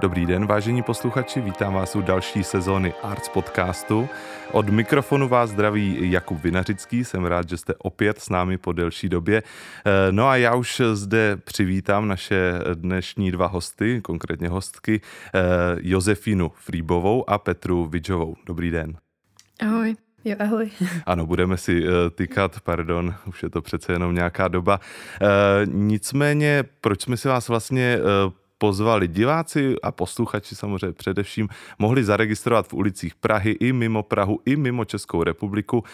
Dobrý den, vážení posluchači, vítám vás u další sezóny Arts podcastu. Od mikrofonu vás zdraví Jakub Vinařický, jsem rád, že jste opět s námi po delší době. Eh, no a já už zde přivítám naše dnešní dva hosty, konkrétně hostky eh, Josefínu Frýbovou a Petru Vidžovou. Dobrý den. Ahoj. Jo, ahoj. Ano, budeme si uh, tykat, pardon, už je to přece jenom nějaká doba. Uh, nicméně, proč jsme si vás vlastně uh, pozvali diváci a posluchači samozřejmě především mohli zaregistrovat v ulicích Prahy i mimo Prahu, i mimo Českou republiku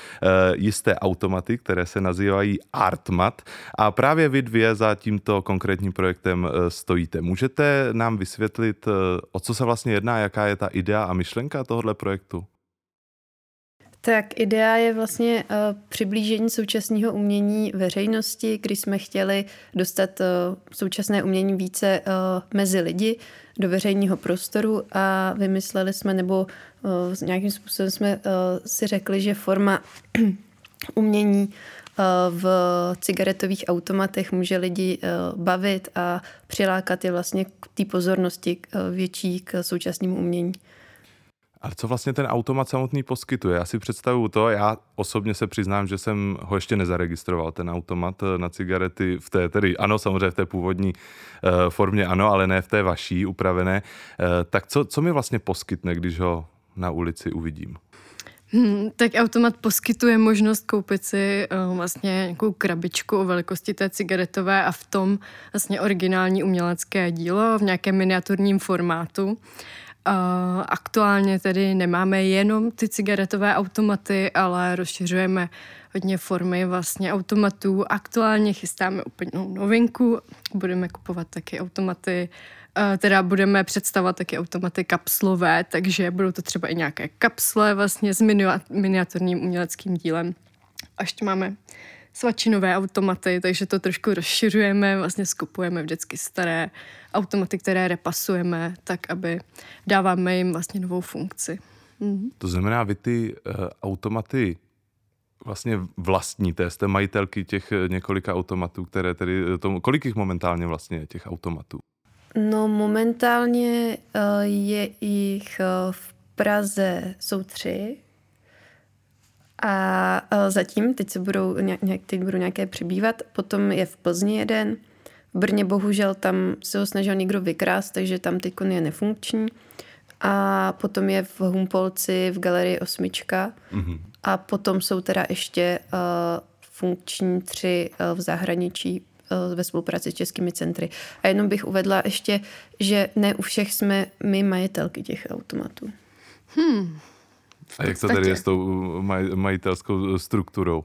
jisté automaty, které se nazývají Artmat a právě vy dvě za tímto konkrétním projektem stojíte. Můžete nám vysvětlit, o co se vlastně jedná, jaká je ta idea a myšlenka tohoto projektu? Tak idea je vlastně uh, přiblížení současného umění veřejnosti, kdy jsme chtěli dostat uh, současné umění více uh, mezi lidi do veřejného prostoru a vymysleli jsme, nebo uh, nějakým způsobem jsme uh, si řekli, že forma umění v cigaretových automatech může lidi bavit a přilákat je vlastně k té pozornosti větší k současnému umění. Ale co vlastně ten automat samotný poskytuje? Já si představuju to, já osobně se přiznám, že jsem ho ještě nezaregistroval, ten automat eh, na cigarety v té, tedy ano, samozřejmě v té původní uh, formě ano, ale ne v té vaší upravené. Uh, tak co, co mi vlastně poskytne, když ho na ulici uvidím? Hmm, tak automat poskytuje možnost koupit si uh, vlastně nějakou krabičku o velikosti té cigaretové a v tom vlastně originální umělecké dílo v nějakém miniaturním formátu. Aktuálně tedy nemáme jenom ty cigaretové automaty, ale rozšiřujeme hodně formy vlastně automatů. Aktuálně chystáme úplně novinku, budeme kupovat taky automaty, teda budeme představovat taky automaty kapslové, takže budou to třeba i nějaké kapsle vlastně s miniaturním uměleckým dílem. A ještě máme svačinové automaty, takže to trošku rozšiřujeme, vlastně skupujeme vždycky staré automaty, které repasujeme, tak aby dáváme jim vlastně novou funkci. Mhm. To znamená, vy ty uh, automaty vlastně vlastníte, jste majitelky těch eh, několika automatů, které tedy, eh, tomu, kolik jich momentálně vlastně je těch automatů? No momentálně uh, je jich uh, v Praze jsou tři, a zatím, teď se budou, nějak, teď budou nějaké přibývat, potom je v Plzni jeden, v Brně bohužel tam se ho snažil někdo vykrást, takže tam teď je nefunkční. A potom je v Humpolci v galerii Osmička. Mm-hmm. A potom jsou teda ještě uh, funkční tři uh, v zahraničí uh, ve spolupráci s českými centry. A jenom bych uvedla ještě, že ne u všech jsme my majitelky těch automatů. Hmm. A jak to tedy je s tou maj, majitelskou strukturou?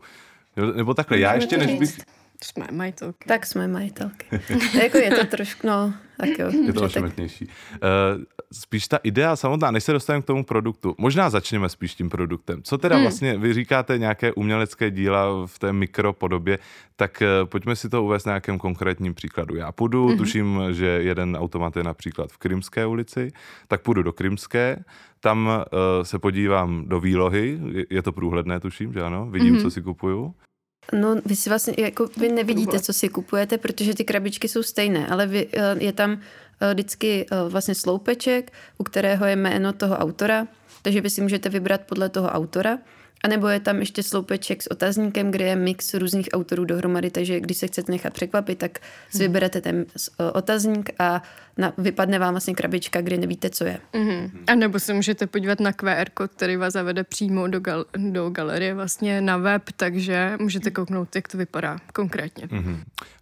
Nebo takhle, já ještě než bych... Jsme majitelky. Tak jsme majitelky. jako je to trošku, no, tak jo. Je to ošemetnější. Uh, spíš ta idea samotná, než se dostaneme k tomu produktu. Možná začněme spíš tím produktem. Co teda hmm. vlastně, vy říkáte nějaké umělecké díla v té mikropodobě, tak uh, pojďme si to uvést na nějakém konkrétním příkladu. Já půjdu, hmm. tuším, že jeden automat je například v Krymské ulici, tak půjdu do Krymské, tam uh, se podívám do výlohy, je, je to průhledné, tuším, že ano, vidím, hmm. co si kupuju. No, vy si vlastně, jako vy nevidíte, co si kupujete, protože ty krabičky jsou stejné, ale vy, eh, je tam eh, vždycky eh, vlastně sloupeček, u kterého je jméno toho autora, takže vy si můžete vybrat podle toho autora. A nebo je tam ještě sloupeček s otazníkem, kde je mix různých autorů dohromady, takže když se chcete nechat překvapit, tak si hmm. vyberete ten otazník a na, vypadne vám vlastně krabička, kde nevíte, co je. Mm-hmm. A nebo se můžete podívat na QR kód, který vás zavede přímo do, gal, do galerie, vlastně na web, takže můžete kouknout, jak to vypadá konkrétně. Mm-hmm.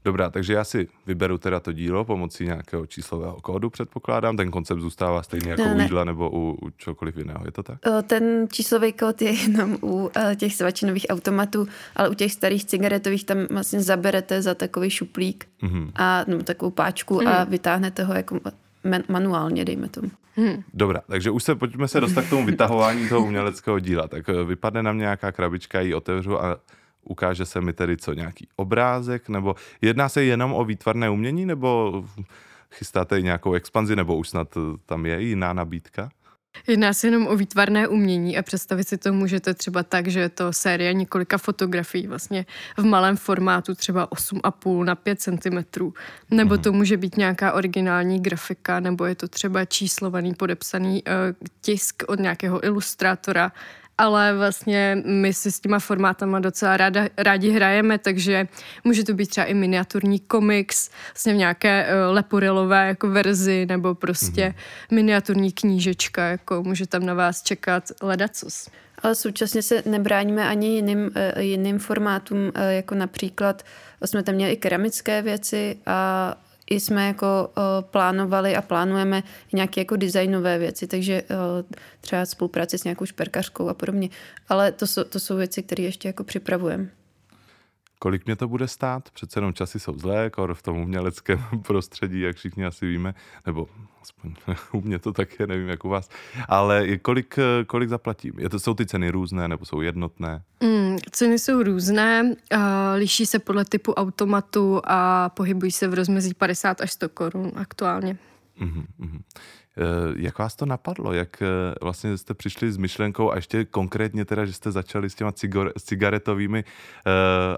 Dobrá, takže já si vyberu teda to dílo pomocí nějakého číslového kódu, předpokládám. Ten koncept zůstává stejný jako ne, u jídla nebo u, u čokoliv jiného, je to tak? Ten číslový kód je jenom u těch svačinových automatů, ale u těch starých cigaretových tam vlastně zaberete za takový šuplík mm-hmm. a no, takovou páčku mm-hmm. a mhm. vytáhnete ho jako manuálně, dejme tomu. Hmm. Dobrá, takže už se pojďme se dostat k tomu vytahování toho uměleckého díla. Tak eh, vypadne nám nějaká krabička, ji otevřu a ukáže se mi tedy co, nějaký obrázek, nebo jedná se jenom o výtvarné umění, nebo chystáte nějakou expanzi, nebo už snad tam je jiná nabídka? Jedná se jenom o výtvarné umění a představit si to můžete třeba tak, že je to série několika fotografií vlastně v malém formátu, třeba 8,5 na 5 cm, nebo mhm. to může být nějaká originální grafika, nebo je to třeba číslovaný, podepsaný uh, tisk od nějakého ilustrátora ale vlastně my si s těma formátama docela ráda, rádi hrajeme, takže může to být třeba i miniaturní komiks, vlastně v nějaké uh, leporelové jako verzi, nebo prostě mm-hmm. miniaturní knížečka, jako může tam na vás čekat ledacos. Ale současně se nebráníme ani jiným, uh, jiným formátům, uh, jako například jsme tam měli i keramické věci a i jsme jako uh, plánovali a plánujeme nějaké jako designové věci, takže uh, třeba spolupráci s nějakou šperkařkou a podobně. Ale to jsou, to jsou věci, které ještě jako připravujeme. Kolik mě to bude stát? Přece jenom časy jsou zlé, jako v tom uměleckém prostředí, jak všichni asi víme, nebo aspoň u mě to tak je, nevím jak u vás, ale kolik, kolik zaplatím? Je to, jsou ty ceny různé nebo jsou jednotné? Mm, ceny jsou různé, uh, liší se podle typu automatu a pohybují se v rozmezí 50 až 100 korun aktuálně. Uh-huh, uh-huh. Jak vás to napadlo? Jak eh, vlastně jste přišli s myšlenkou a ještě konkrétně teda, že jste začali s těma cigor, cigaretovými uh,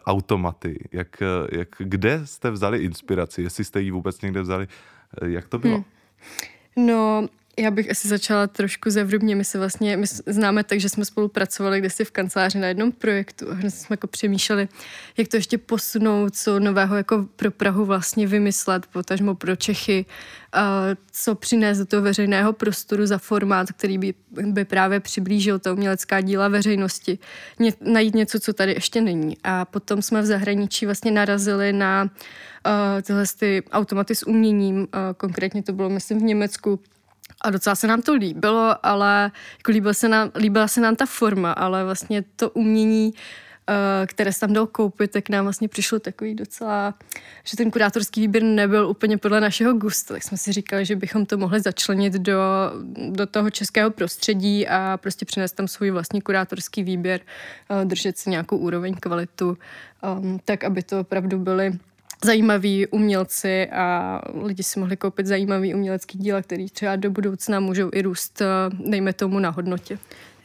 automaty? Jak, jak, kde jste vzali inspiraci? Jestli jste ji vůbec někde vzali? Jak to bylo? Hmm. No, já bych asi začala trošku zevrubně. My se vlastně, my známe tak, že jsme spolupracovali kdysi v kanceláři na jednom projektu a jsme jako přemýšleli, jak to ještě posunout, co nového jako pro Prahu vlastně vymyslet, potažmo pro Čechy, a co přinést do toho veřejného prostoru za formát, který by, by právě přiblížil ta umělecká díla veřejnosti. Ně, najít něco, co tady ještě není. A potom jsme v zahraničí vlastně narazili na uh, tyhle ty automaty s uměním, uh, konkrétně to bylo, myslím, v Německu, a docela se nám to líbilo, ale jako líbila, se nám, líbila se nám ta forma, ale vlastně to umění, uh, které se tam dal koupit, tak nám vlastně přišlo takový docela, že ten kurátorský výběr nebyl úplně podle našeho gustu, tak jsme si říkali, že bychom to mohli začlenit do, do toho českého prostředí a prostě přinést tam svůj vlastní kurátorský výběr, uh, držet si nějakou úroveň, kvalitu, um, tak aby to opravdu byly zajímaví umělci a lidi si mohli koupit zajímavý umělecký díla, který třeba do budoucna můžou i růst, eh, dejme tomu, na hodnotě.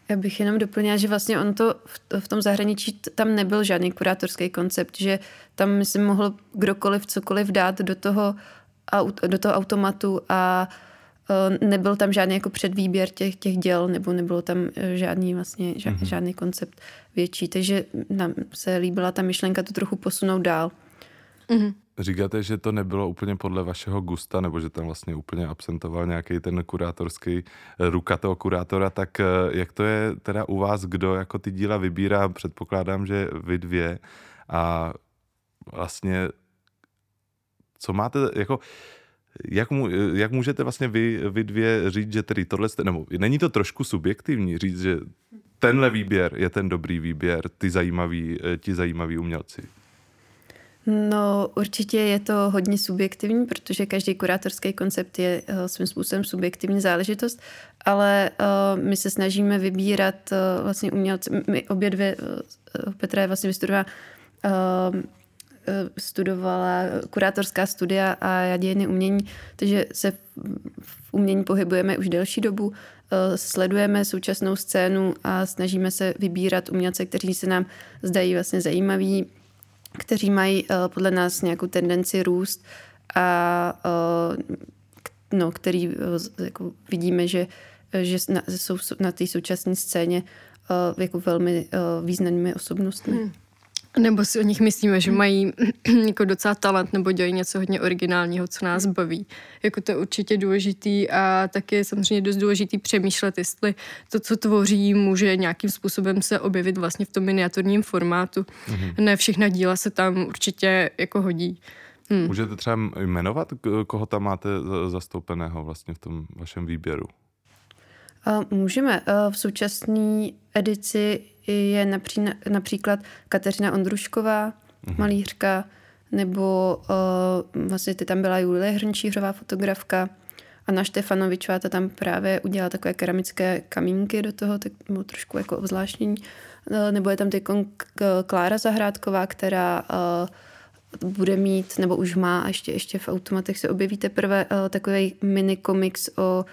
Já bych jenom doplnila, že vlastně on to v tom zahraničí tam nebyl žádný kurátorský koncept, že tam si mohl kdokoliv cokoliv dát do toho, do toho automatu a eh, nebyl tam žádný jako předvýběr těch, těch děl, nebo nebylo tam eh, žádný vlastně žádný, mm-hmm. žádný koncept větší. Takže nám se líbila ta myšlenka to trochu posunout dál. Mm-hmm. Říkáte, že to nebylo úplně podle vašeho gusta, nebo že tam vlastně úplně absentoval nějaký ten kurátorský eh, ruka toho kurátora, tak eh, jak to je teda u vás, kdo jako ty díla vybírá? Předpokládám, že vy dvě a vlastně co máte, jako jak, mu, jak můžete vlastně vy, vy dvě říct, že tedy tohle, nebo není to trošku subjektivní říct, že tenhle výběr je ten dobrý výběr, ty zajímaví, eh, ti zajímaví umělci? No, určitě je to hodně subjektivní, protože každý kurátorský koncept je uh, svým způsobem subjektivní záležitost, ale uh, my se snažíme vybírat uh, vlastně umělce. My obě dvě, Petra je vlastně vystudovala studovala kurátorská studia a já dějiny umění, takže se v umění pohybujeme už delší dobu, sledujeme současnou scénu a snažíme se vybírat umělce, kteří se nám zdají vlastně zajímaví, kteří mají uh, podle nás nějakou tendenci růst a uh, no, který uh, jako vidíme, že, že na, jsou na té současné scéně jako velmi významnými osobnostmi. Hmm. Nebo si o nich myslíme, že mají jako docela talent nebo dělají něco hodně originálního, co nás baví. Jako to je určitě důležitý a taky je samozřejmě dost důležitý přemýšlet, jestli to, co tvoří, může nějakým způsobem se objevit vlastně v tom miniaturním formátu. Mm-hmm. Ne všechna díla se tam určitě jako hodí. Hmm. Můžete třeba jmenovat, koho tam máte zastoupeného vlastně v tom vašem výběru? Můžeme. V současné edici je napří, například Kateřina Ondrušková, mhm. malířka, nebo uh, vlastně ty tam byla Julie Hrnčířová fotografka, Anna Štefanovičová, ta tam právě udělala takové keramické kamínky do toho, tak bylo trošku jako obzvláštní. Uh, nebo je tam teď Klára Zahrádková, která bude mít, nebo už má, a ještě, ještě v automatech se objeví teprve takový mini komiks o,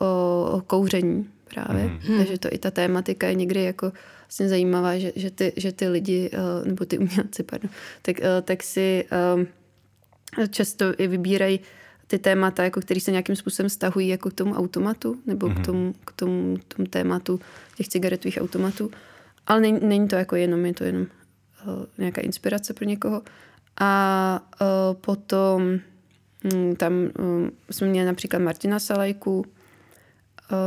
o, kouření právě. Mm. Takže to i ta tématika je někdy jako vlastně zajímavá, že, že, ty, že ty lidi, uh, nebo ty umělci, pardon, tak, uh, tak si um, často i vybírají ty témata, jako který se nějakým způsobem stahují jako k tomu automatu, nebo mm-hmm. k, tomu, k tomu, tomu tématu těch cigaretových automatů. Ale není, není to jako jenom, je to jenom nějaká inspirace pro někoho. A potom um, tam um, jsme měli například Martina Salajku,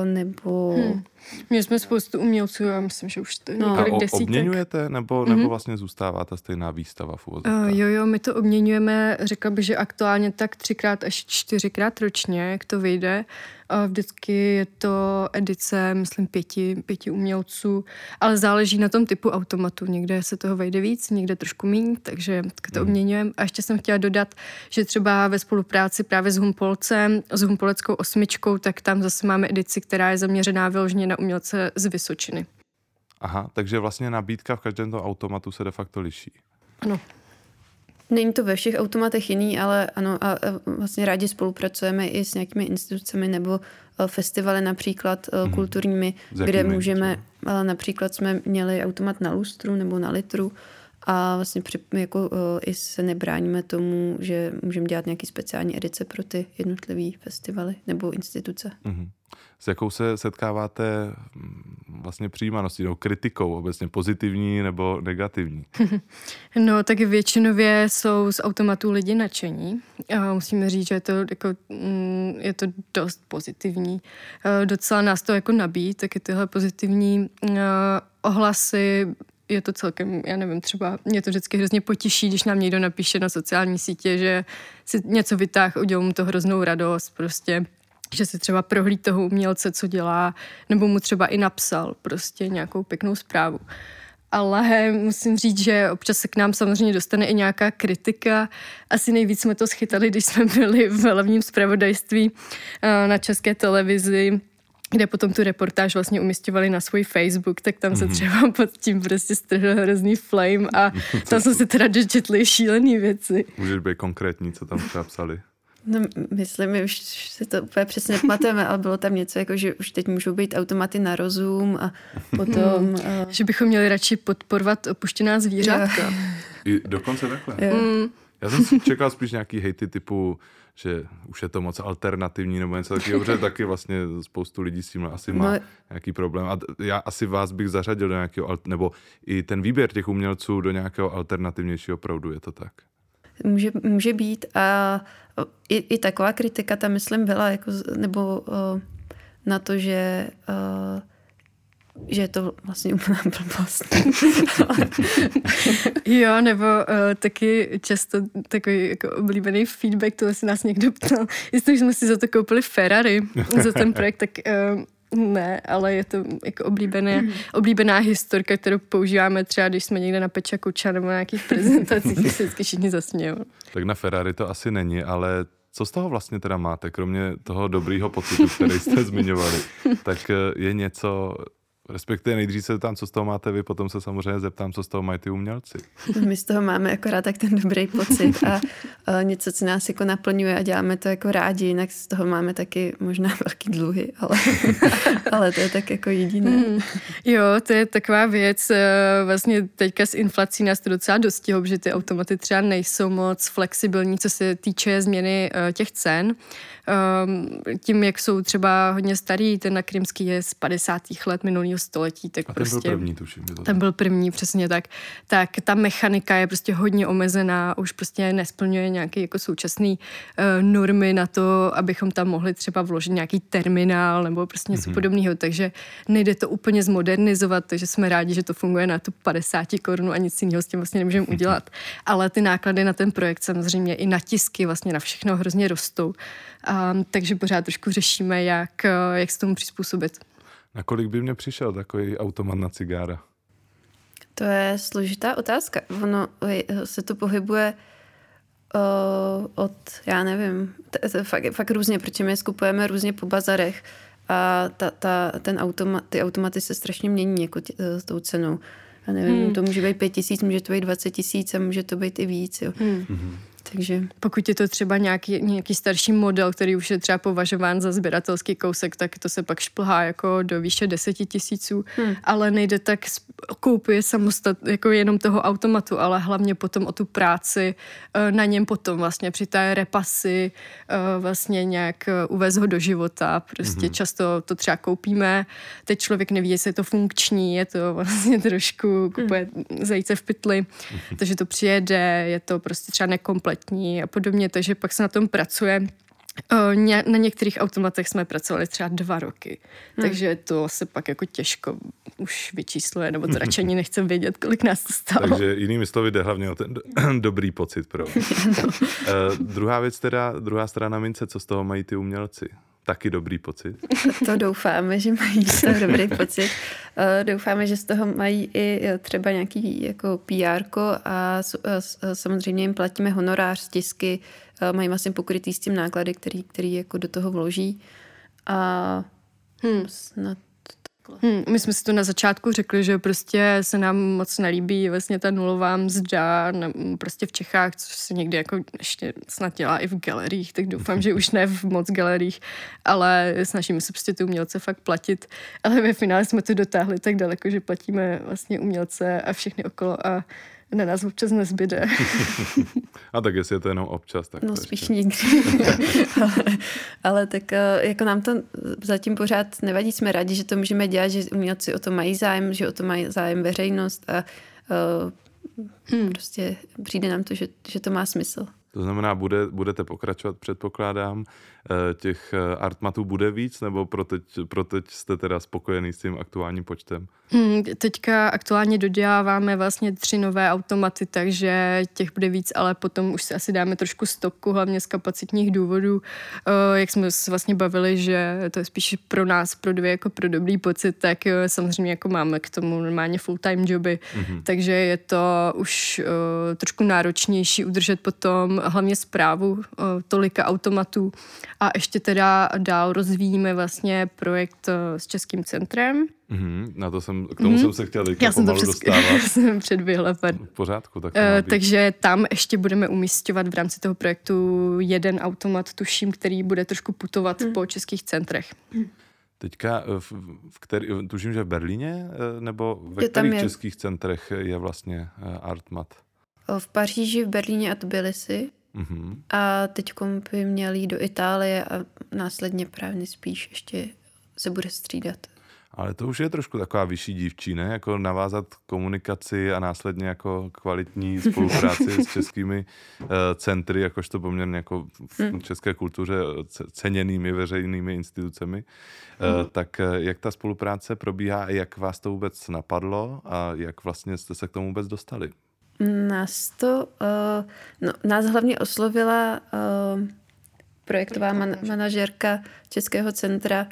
nebo... Hmm. Měli jsme spoustu umělců, já myslím, že už to no. několik a desítek. obměňujete, nebo, nebo mm-hmm. vlastně zůstává ta stejná výstava v uh, Jo, jo, my to obměňujeme, řekla bych, že aktuálně tak třikrát až čtyřikrát ročně, jak to vyjde. A vždycky je to edice, myslím, pěti, pěti umělců, ale záleží na tom typu automatu. Někde se toho vejde víc, někde trošku méně, takže to mm. obměňujeme. A ještě jsem chtěla dodat, že třeba ve spolupráci právě s Humpolcem, s Humpoleckou osmičkou, tak tam zase máme edici, která je zaměřená vyloženě na umělce z Vysočiny. Aha, takže vlastně nabídka v každém tom automatu se de facto liší. Ano. Není to ve všech automatech jiný, ale ano, a vlastně rádi spolupracujeme i s nějakými institucemi nebo e, festivaly například mm. kulturními, kde můžeme, ale například jsme měli automat na lustru nebo na litru a vlastně při, jako, i se nebráníme tomu, že můžeme dělat nějaký speciální edice pro ty jednotlivé festivaly nebo instituce. Mm-hmm s jakou se setkáváte mm, vlastně přijímaností nebo kritikou obecně pozitivní nebo negativní? No, tak většinově jsou z automatů lidi nadšení. A musíme říct, že je to, jako, mm, je to dost pozitivní. Docela nás to jako nabíjí, taky tyhle pozitivní ohlasy je to celkem, já nevím, třeba mě to vždycky hrozně potěší, když nám někdo napíše na sociální sítě, že si něco vytáhl, udělal mu to hroznou radost, prostě že si třeba prohlíd toho umělce, co dělá, nebo mu třeba i napsal prostě nějakou pěknou zprávu. Ale musím říct, že občas se k nám samozřejmě dostane i nějaká kritika. Asi nejvíc jsme to schytali, když jsme byli v hlavním zpravodajství eh, na české televizi, kde potom tu reportáž vlastně umistovali na svůj Facebook, tak tam se mhm. třeba pod tím prostě strhl hrozný flame a tam jsme se teda dočetli šílený věci. Můžeš být konkrétní, co tam třeba psali? No, myslím, my už se to úplně přesně nepamatujeme, ale bylo tam něco jako, že už teď můžou být automaty na rozum a potom... a... Že bychom měli radši podporovat opuštěná zvířátka. I dokonce takhle. Mm. Já jsem čekal spíš nějaký hejty typu, že už je to moc alternativní nebo něco takového, protože taky vlastně spoustu lidí s tím asi má no. nějaký problém. A já asi vás bych zařadil do nějakého, nebo i ten výběr těch umělců do nějakého alternativnějšího proudu, je to tak? Může, může být a i, i taková kritika tam, myslím, byla, jako, nebo uh, na to, že uh, že je to vlastně úplná blbost. jo, nebo uh, taky často takový jako oblíbený feedback, to si nás někdo ptal, jestli jsme si za to koupili Ferrari, za ten projekt, tak uh, ne, ale je to jako oblíbené, mm. oblíbená historka, kterou používáme třeba, když jsme někde na Peča Kuča nebo na nějakých prezentacích, tak se vždycky všichni zasmějou. Tak na Ferrari to asi není, ale co z toho vlastně teda máte, kromě toho dobrýho pocitu, který jste zmiňovali, tak je něco, Respektive nejdřív se zeptám, co z toho máte vy, potom se samozřejmě zeptám, co z toho mají ty umělci. My z toho máme akorát tak ten dobrý pocit a, a něco, co nás jako naplňuje a děláme to jako rádi, jinak z toho máme taky možná velký dluhy, ale, ale to je tak jako jediné. Mm. Jo, to je taková věc, eh, vlastně teďka s inflací nás to docela dostihlo, že ty automaty třeba nejsou moc flexibilní, co se týče změny eh, těch cen. Ehm, tím, jak jsou třeba hodně starý, ten na Krymský je z 50. let minulého století, tak A ten prostě... byl první, tuším. Ten byl první, přesně tak. Tak ta mechanika je prostě hodně omezená, už prostě nesplňuje nějaké jako současné uh, normy na to, abychom tam mohli třeba vložit nějaký terminál nebo prostě něco mm-hmm. podobného, takže nejde to úplně zmodernizovat, takže jsme rádi, že to funguje na tu 50 korun a nic jiného s tím vlastně nemůžeme udělat. Ale ty náklady na ten projekt samozřejmě i na tisky, vlastně na všechno hrozně rostou. A, takže pořád trošku řešíme, jak, jak se tomu přizpůsobit. Na kolik by mě přišel takový automat na cigára? To je složitá otázka. Ono se to pohybuje uh, od, já nevím, t- t- fakt, fakt různě, protože my skupujeme různě po bazarech a ta, ta, ten automat, ty automaty se strašně mění jako tě, uh, s tou cenou. Já nevím, hmm. to může být pět tisíc, může to být 20 tisíc a může to být i víc. Jo. Hmm. Takže... Pokud je to třeba nějaký, nějaký starší model, který už je třeba považován za sběratelský kousek, tak to se pak šplhá jako do výše deseti tisíců, hmm. ale nejde tak koupit samostat, jako jenom toho automatu, ale hlavně potom o tu práci eh, na něm potom vlastně při té repasy eh, vlastně nějak eh, uvést ho do života. Prostě hmm. často to třeba koupíme, teď člověk neví, jestli je to funkční, je to vlastně trošku kupuje hmm. zajíce v pytli, hmm. takže to přijede, je to prostě třeba nekompletní a podobně, takže pak se na tom pracuje. Na některých automatech jsme pracovali třeba dva roky, hmm. takže to se pak jako těžko už vyčísluje, nebo to radši ani nechcem vědět, kolik nás to stalo. Takže jinými slovy jde hlavně o ten dobrý pocit pro no. uh, druhá věc teda, druhá strana mince, co z toho mají ty umělci? Taky dobrý pocit. To doufáme, že mají z toho dobrý pocit. Eh, doufáme, že z toho mají i eh, třeba nějaký jako PR a samozřejmě jim platíme honorář z tisky, eh, mají vlastně pokrytý s tím náklady, který, který jako do toho vloží. A hmm. snad Hmm, my jsme si to na začátku řekli, že prostě se nám moc nelíbí vlastně ta nulová mzda ne, prostě v Čechách, což se někdy jako ještě snad dělá i v galeriích, tak doufám, že už ne v moc galeriích, ale snažíme se prostě ty umělce fakt platit, ale ve finále jsme to dotáhli tak daleko, že platíme vlastně umělce a všechny okolo a na nás občas nezbyde. A tak jestli je to jenom občas, tak No spíš ještě. nikdy. ale, ale tak eh, jako nám to zatím pořád nevadí, jsme rádi, že to můžeme dělat, že umělci o to mají zájem, že o to mají zájem veřejnost a uh, hmm. prostě přijde nám to, že, že to má smysl. To znamená, bude, budete pokračovat, předpokládám. Eh, těch eh, artmatů bude víc, nebo pro teď, pro teď jste teda spokojený s tím aktuálním počtem? Hmm, teďka aktuálně doděláváme vlastně tři nové automaty, takže těch bude víc, ale potom už si asi dáme trošku stopku, hlavně z kapacitních důvodů. Uh, jak jsme se vlastně bavili, že to je spíš pro nás, pro dvě, jako pro dobrý pocit, tak samozřejmě jako máme k tomu normálně full-time joby, mm-hmm. takže je to už trošku náročnější udržet potom hlavně zprávu tolika automatů a ještě teda dál rozvíjíme vlastně projekt eh, s Českým centrem. Mm-hmm, na to jsem, k tomu mm-hmm. jsem se chtěl Já jsem to dostávat. jsem předběhla. V pořádku, tak uh, Takže tam ještě budeme umístěvat v rámci toho projektu jeden automat, tuším, který bude trošku putovat mm. po českých centrech. Teďka, eh, v, v který, tuším, že v Berlíně, nebo ve je kterých je. českých centrech je vlastně Artmat? V Paříži, v Berlíně a Tbilisi. Mm-hmm. A teď by měl jít do Itálie a následně právě spíš ještě se bude střídat. Ale to už je trošku taková vyšší dívčí, ne? Jako navázat komunikaci a následně jako kvalitní spolupráci s českými uh, centry, jakožto poměrně jako v mm. české kultuře ceněnými veřejnými institucemi. Uh, mm. Tak uh, jak ta spolupráce probíhá a jak vás to vůbec napadlo a jak vlastně jste se k tomu vůbec dostali? Nás to, uh, no, nás hlavně oslovila uh, projektová man, manažerka Českého centra,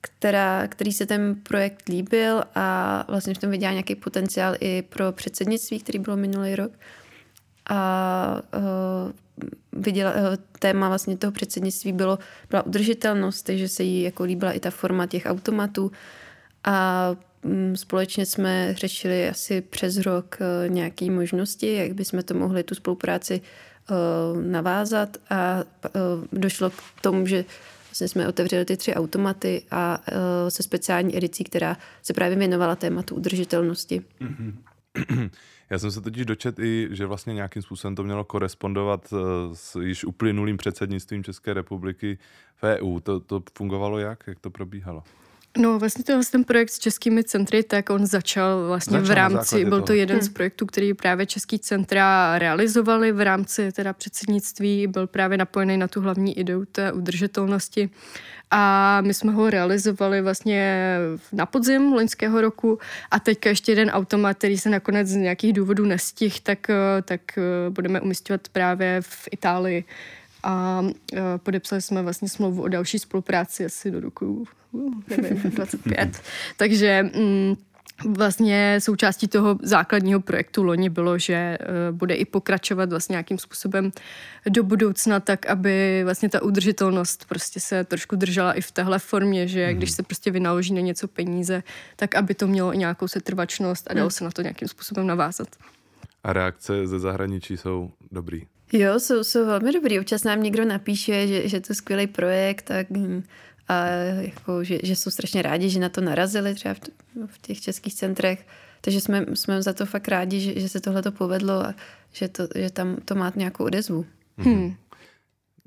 která, který se ten projekt líbil a vlastně v tom viděla nějaký potenciál i pro předsednictví, který bylo minulý rok. A uh, viděla, uh, téma vlastně toho předsednictví bylo, byla udržitelnost, takže se jí jako líbila i ta forma těch automatů. A společně jsme řešili asi přes rok eh, nějaké možnosti, jak bychom to mohli tu spolupráci eh, navázat a eh, došlo k tomu, že vlastně jsme otevřeli ty tři automaty a se speciální edicí, která se právě věnovala tématu udržitelnosti. Já jsem se totiž dočet i, že vlastně nějakým způsobem to mělo korespondovat s již uplynulým předsednictvím České republiky v EU. To, to fungovalo jak? Jak to probíhalo? No vlastně tenhle ten projekt s českými centry, tak on začal vlastně začal v rámci, byl to toho. jeden hmm. z projektů, který právě český centra realizovali v rámci teda předsednictví, byl právě napojený na tu hlavní ideu té udržitelnosti a my jsme ho realizovali vlastně na podzim loňského roku a teďka ještě jeden automat, který se nakonec z nějakých důvodů nestih, tak, tak budeme umístěvat právě v Itálii a podepsali jsme vlastně smlouvu o další spolupráci asi do roku nevím, 25. Takže mm, Vlastně součástí toho základního projektu loni bylo, že uh, bude i pokračovat vlastně nějakým způsobem do budoucna tak, aby vlastně ta udržitelnost prostě se trošku držela i v téhle formě, že mm. když se prostě vynaloží na něco peníze, tak aby to mělo i nějakou setrvačnost a dalo mm. se na to nějakým způsobem navázat. A reakce ze zahraničí jsou dobrý? Jo, jsou, jsou velmi dobrý. Občas nám někdo napíše, že, že to je skvělý projekt tak, a jako, že, že jsou strašně rádi, že na to narazili třeba v, v těch českých centrech. Takže jsme, jsme za to fakt rádi, že, že se tohle to povedlo a že, to, že tam to má nějakou odezvu. Hmm.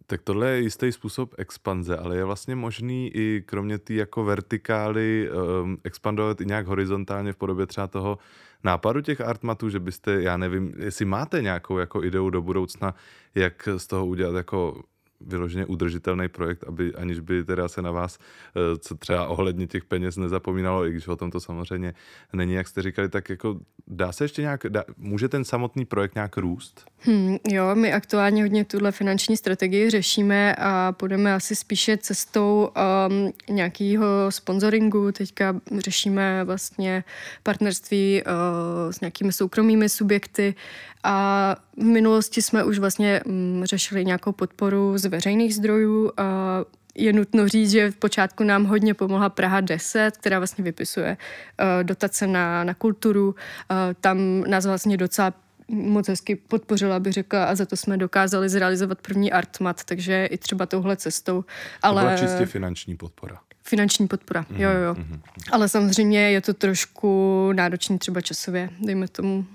Tak tohle je jistý způsob expanze, ale je vlastně možný i kromě té jako vertikály um, expandovat i nějak horizontálně v podobě třeba toho nápadu těch artmatů, že byste, já nevím, jestli máte nějakou jako ideu do budoucna, jak z toho udělat jako vyloženě udržitelný projekt, aby aniž by teda se na vás, eh, co třeba ohledně těch peněz nezapomínalo, i když o tom to samozřejmě není, jak jste říkali, tak jako dá se ještě nějak, dá, může ten samotný projekt nějak růst? Hmm, jo, my aktuálně hodně tuhle finanční strategii řešíme a půjdeme asi spíše cestou um, nějakého sponsoringu. Teďka řešíme vlastně partnerství uh, s nějakými soukromými subjekty a v minulosti jsme už vlastně um, řešili nějakou podporu z veřejných zdrojů. A je nutno říct, že v počátku nám hodně pomohla Praha 10, která vlastně vypisuje uh, dotace na, na kulturu. Uh, tam nás vlastně docela moc hezky podpořila, bych řekla, a za to jsme dokázali zrealizovat první Artmat, takže i třeba touhle cestou. Ale... To byla čistě finanční podpora. Finanční podpora, mm-hmm, jo, jo. Mm-hmm. Ale samozřejmě je to trošku náročný třeba časově, dejme tomu.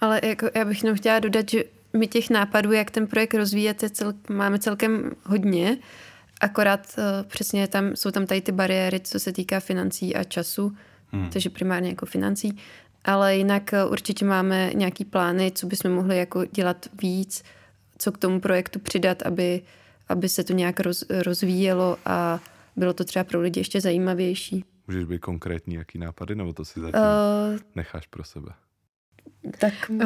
Ale jako já bych jenom chtěla dodat, že my těch nápadů, jak ten projekt rozvíjet, cel, máme celkem hodně, akorát uh, přesně tam, jsou tam tady ty bariéry, co se týká financí a času, hmm. takže primárně jako financí, ale jinak uh, určitě máme nějaký plány, co bychom mohli jako dělat víc, co k tomu projektu přidat, aby, aby se to nějak roz, rozvíjelo a bylo to třeba pro lidi ještě zajímavější. Můžeš být konkrétní, jaký nápady, nebo to si zatím uh, necháš pro sebe? Tak... Uh,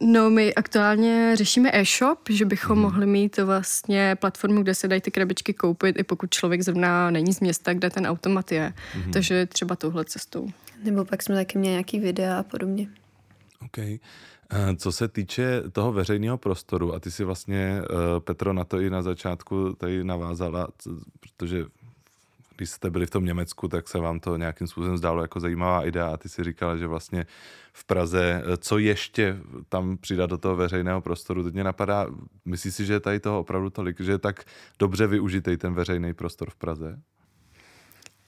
no, my aktuálně řešíme e-shop, že bychom mm. mohli mít vlastně platformu, kde se dají ty krabičky koupit, i pokud člověk zrovna není z města, kde ten automat je. Mm. Takže třeba touhle cestou. Nebo pak jsme taky měli nějaký videa a podobně. OK. Eh, co se týče toho veřejného prostoru, a ty si vlastně, eh, Petro, na to i na začátku tady navázala, protože když jste byli v tom Německu, tak se vám to nějakým způsobem zdálo jako zajímavá idea a ty si říkala, že vlastně v Praze, co ještě tam přidat do toho veřejného prostoru, teď mě napadá, myslíš si, že je tady toho opravdu tolik, že je tak dobře využitý ten veřejný prostor v Praze?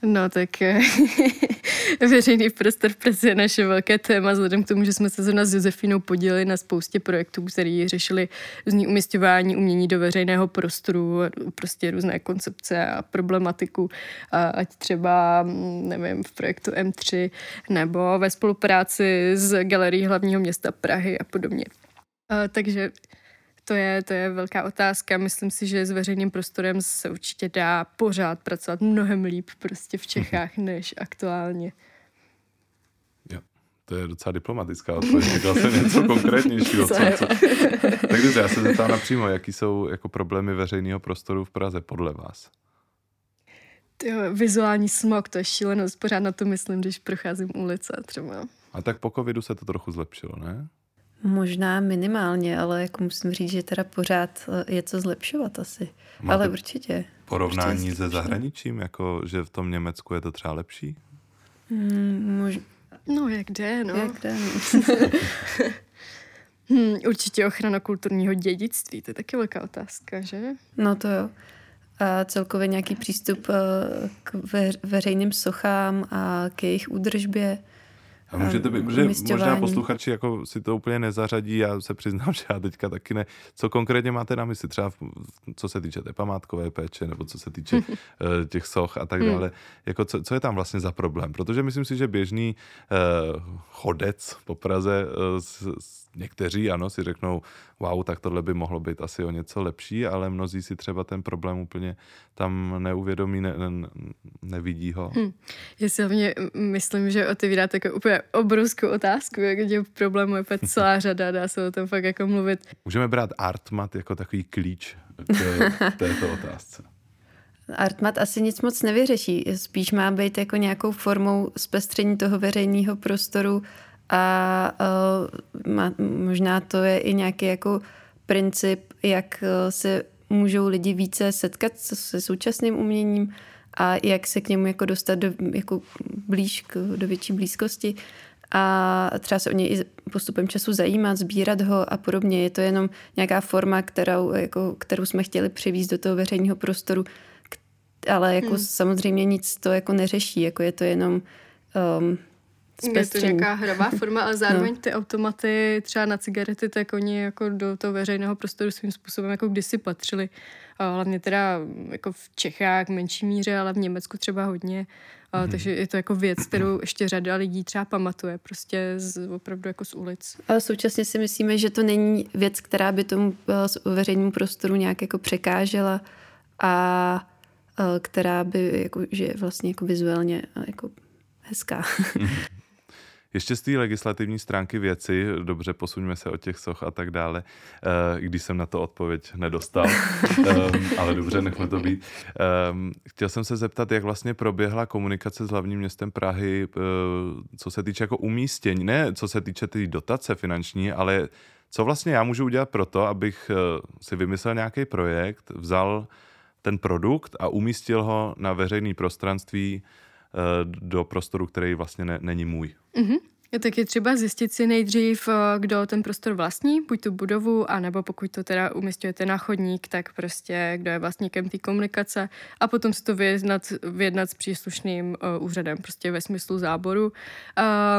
No tak eh, veřejný prostor v Praze je naše velké téma, vzhledem k tomu, že jsme se zrovna s Josefinou podělili na spoustě projektů, které řešili různý umistování umění do veřejného prostoru, prostě různé koncepce a problematiku, a ať třeba, nevím, v projektu M3 nebo ve spolupráci s Galerií hlavního města Prahy a podobně. A, takže to je, to je velká otázka. Myslím si, že s veřejným prostorem se určitě dá pořád pracovat mnohem líp prostě v Čechách než aktuálně. Jo, to je docela diplomatická odpověď. Říkal jsem něco konkrétnějšího. Co, co. Tak dobře, já se zeptám napřímo, jaký jsou jako problémy veřejného prostoru v Praze podle vás? Jo, vizuální smog, to je šílenost. Pořád na to myslím, když procházím ulice třeba. A tak po covidu se to trochu zlepšilo, ne? Možná minimálně, ale jako musím říct, že teda pořád eh, je co zlepšovat asi. Máte ale určitě. Porovnání určitě se zahraničím, jako že v tom Německu je to třeba lepší? Hmm, mož... No jak jde, no. Jak jde, no. hmm, určitě ochrana kulturního dědictví, to je taky velká otázka, že? No to jo. A celkově nějaký přístup eh, k veřejným sochám a k jejich údržbě. A může to být, protože možná posluchači jako si to úplně nezařadí, já se přiznám, že já teďka taky ne. Co konkrétně máte na mysli, třeba v, co se týče té památkové péče, nebo co se týče uh, těch soch a tak hmm. dále. Jako co, co je tam vlastně za problém? Protože myslím si, že běžný uh, chodec po Praze uh, s, s někteří ano, si řeknou, wow, tak tohle by mohlo být asi o něco lepší, ale mnozí si třeba ten problém úplně tam neuvědomí, ne, ne, nevidí ho. Hm. Já si hlavně myslím, že otevírá jako úplně obrovskou otázku, jak těch problémů je celá řada, dá se o tom fakt jako mluvit. Můžeme brát Artmat jako takový klíč k této otázce. Artmat asi nic moc nevyřeší, spíš má být jako nějakou formou zpestření toho veřejného prostoru a uh, má, možná to je i nějaký jako princip, jak uh, se můžou lidi více setkat se současným uměním a jak se k němu jako dostat do, jako blíž, k, do větší blízkosti. a třeba se o něj i postupem času zajímat, sbírat ho a podobně. Je to jenom nějaká forma, kterou, jako, kterou jsme chtěli přivízt do toho veřejného prostoru, ale jako hmm. samozřejmě nic to jako neřeší, jako je to jenom um, je to nějaká hravá forma, ale zároveň no. ty automaty třeba na cigarety, tak oni jako do toho veřejného prostoru svým způsobem jako kdysi patřili. A hlavně teda jako v Čechách v menší míře, ale v Německu třeba hodně. A, hmm. Takže je to jako věc, kterou ještě řada lidí třeba pamatuje, prostě z, opravdu jako z ulic. Ale současně si myslíme, že to není věc, která by tomu uh, veřejnému prostoru nějak jako překážela a uh, která by jako, že vlastně jako vizuálně uh, jako hezká. Ještě z té legislativní stránky věci, dobře, posuňme se od těch soch a tak dále, eh, když jsem na to odpověď nedostal, ehm, ale dobře, nechme to být. Ehm, chtěl jsem se zeptat, jak vlastně proběhla komunikace s hlavním městem Prahy, eh, co se týče jako umístění, ne co se týče té dotace finanční, ale co vlastně já můžu udělat pro to, abych eh, si vymyslel nějaký projekt, vzal ten produkt a umístil ho na veřejné prostranství do prostoru, který vlastně ne, není můj. Mm-hmm. Tak je třeba zjistit si nejdřív, eh, kdo ten prostor vlastní, buď tu budovu, anebo pokud to teda umistujete na chodník, tak prostě kdo je vlastníkem té komunikace a potom si to vyjednat, vyjednat s příslušným uh, úřadem, prostě ve smyslu záboru.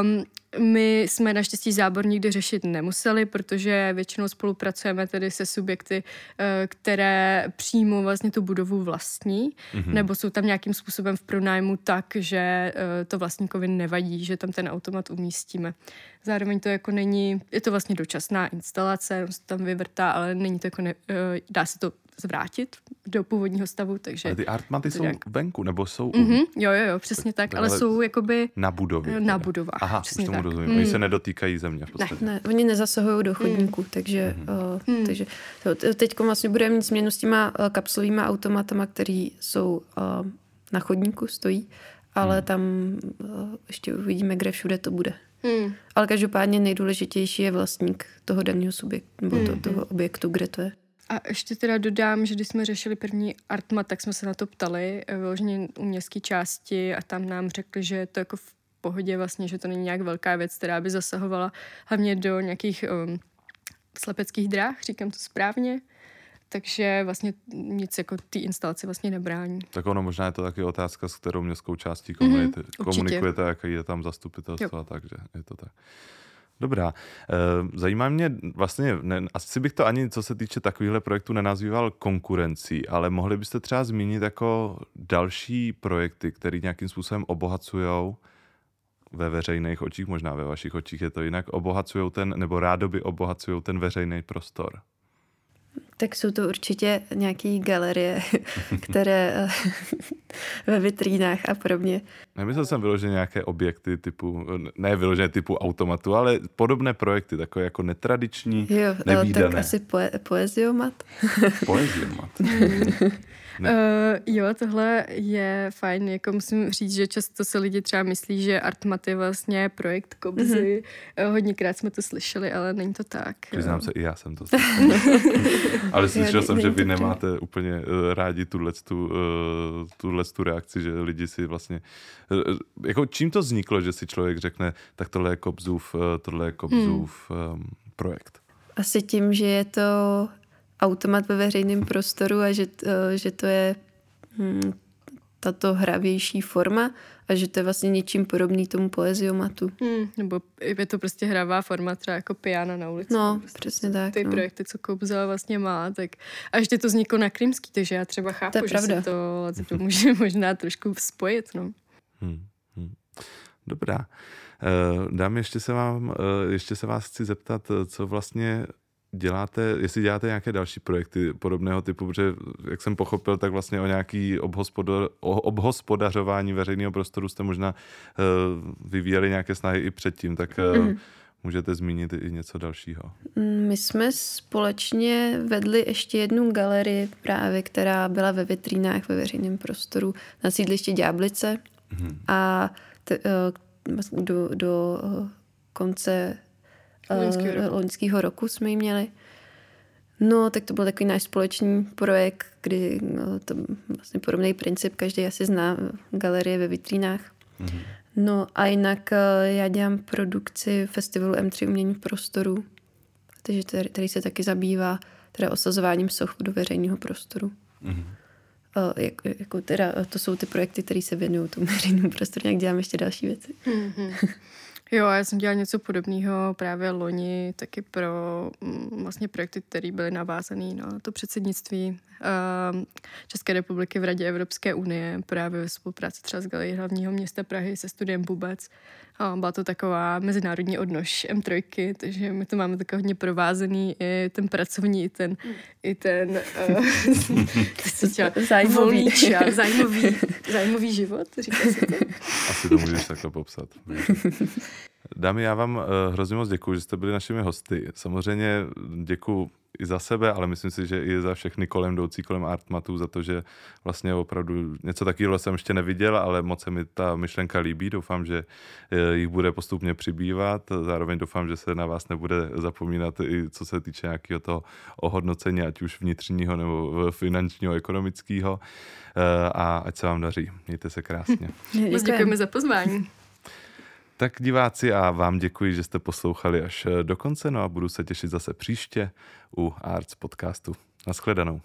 Um, my jsme naštěstí zábor nikdy řešit nemuseli, protože většinou spolupracujeme tedy se subjekty, eh, které přímo vlastně tu budovu vlastní, mm-hmm. nebo jsou tam nějakým způsobem v pronájmu tak, že to vlastníkovi nevadí, že tam ten automat umístíme. Zároveň to jako není, je to vlastně dočasná instalace, se tam vyvrtá, ale není to jako, ne, eh, dá se to zvrátit do původního stavu, takže... Ale ty artmaty jsou nějak... venku, nebo jsou... Mm-hmm, jo, jo, jo, přesně tak, ale, ale jsou jakoby... Na budově. Na budovách, Aha, přesně už tomu tak. rozumím. Mm. Oni se nedotýkají země v podstatě. Ne, ne oni nezasahují do chodníku, mm. takže, mm. Uh, takže to, teď vlastně budeme mít změnu s těma uh, kapsulovými automatama, který jsou uh, na chodníku, stojí, ale mm. tam uh, ještě uvidíme, kde všude to bude. Hmm. Ale každopádně nejdůležitější je vlastník toho daného subjektu, nebo hmm. to, toho objektu, kde to je. A ještě teda dodám, že když jsme řešili první Artma, tak jsme se na to ptali eh, vyloženě u městské části a tam nám řekli, že je to jako v pohodě vlastně, že to není nějak velká věc, která by zasahovala hlavně do nějakých um, slepeckých dráh, říkám to správně, takže vlastně nic jako té instalaci vlastně nebrání. Tak ono možná je to taky otázka, s kterou městskou částí komunity, mm-hmm, komunikujete, jaký je tam zastupitelstvo a tak, že je to tak. Dobrá. Eh, zajímá mě vlastně, ne, asi bych to ani co se týče takovýchhle projektů nenazýval konkurencí, ale mohli byste třeba zmínit jako další projekty, které nějakým způsobem obohacují ve veřejných očích, možná ve vašich očích je to jinak, obohacují ten, nebo rádoby obohacují ten veřejný prostor. Tak jsou to určitě nějaké galerie, které eh, ve vitrínách a podobně. Nemyslel jsem vyloženě nějaké objekty typu, ne vyloženě typu automatu, ale podobné projekty, takové jako netradiční, jo, nevýdané. tak asi poe- poeziomat. poeziomat. Uh, jo, tohle je fajn, jako musím říct, že často se lidi třeba myslí, že Artmat je vlastně projekt Kobzy. Mm-hmm. Hodněkrát jsme to slyšeli, ale není to tak. Přiznám se, i já jsem to slyšel. ale slyšel jsem, že vy nemáte úplně uh, rádi tuhle tu, uh, tuhle tu reakci, že lidi si vlastně... Uh, jako čím to vzniklo, že si člověk řekne, tak tohle je Kobzův, uh, tohle je Kobzův hmm. um, projekt? Asi tím, že je to automat ve veřejném prostoru a že, eh, že to je hm, tato hravější forma a že to je vlastně něčím podobný tomu poeziomatu. Hmm, nebo je to prostě hravá forma, třeba jako piano na ulici. No, prostě přesně tak. Ty no. projekty, co Kobza vlastně má, tak a ještě to vzniklo na Krymský, takže já třeba chápu, to že se to, se to může možná trošku spojit. No. Hmm, hmm. Dobrá. Eh, dám, ještě se, vám, eh, ještě se vás chci zeptat, co vlastně děláte, jestli děláte nějaké další projekty podobného typu, protože jak jsem pochopil, tak vlastně o nějaký obhospodar, obhospodařování veřejného prostoru jste možná uh, vyvíjeli nějaké snahy i předtím, tak uh, mm. můžete zmínit i něco dalšího. My jsme společně vedli ještě jednu galerii právě, která byla ve vitrínách ve veřejném prostoru na sídliště Ďáblice mm. a t, uh, do, do konce loňského roku. loňského roku jsme ji měli. No, tak to byl takový náš společný projekt, kdy no, to vlastně podobný princip, každý asi zná galerie ve vitrínách. Mm-hmm. No a jinak eh, já dělám produkci festivalu M3 umění v prostoru, takže tady, tady se taky zabývá teda osazováním soch do veřejného prostoru. Mm-hmm. Jak, jako teda, to jsou ty projekty, které se věnují tomu veřejnému prostoru, nějak dělám ještě další věci. Mm-hmm. Jo, já jsem dělala něco podobného právě loni, taky pro mm, vlastně projekty, které byly navázané na to předsednictví uh, České republiky v Radě Evropské unie, právě ve spolupráci třeba s Galerií hlavního města Prahy se studiem Bubec. A byla to taková mezinárodní odnož M3, takže my to máme tak hodně provázený, i ten pracovní, i ten, mm. i ten uh, zájmový, čas, zájmový, zájmový život, říká se to. Asi to můžeš takhle popsat. Dámy, já vám uh, hrozně moc děkuji, že jste byli našimi hosty. Samozřejmě děkuji i za sebe, ale myslím si, že i za všechny kolem jdoucí, kolem Artmatu, za to, že vlastně opravdu něco takového jsem ještě neviděl, ale moc se mi ta myšlenka líbí. Doufám, že eh, jich bude postupně přibývat. Zároveň doufám, že se na vás nebude zapomínat i co se týče nějakého toho ohodnocení, ať už vnitřního nebo finančního, ekonomického. Eh, a ať se vám daří. Mějte se krásně. Děkujeme za pozvání. Tak diváci a vám děkuji, že jste poslouchali až do konce, no a budu se těšit zase příště u Arts podcastu. Naschledanou.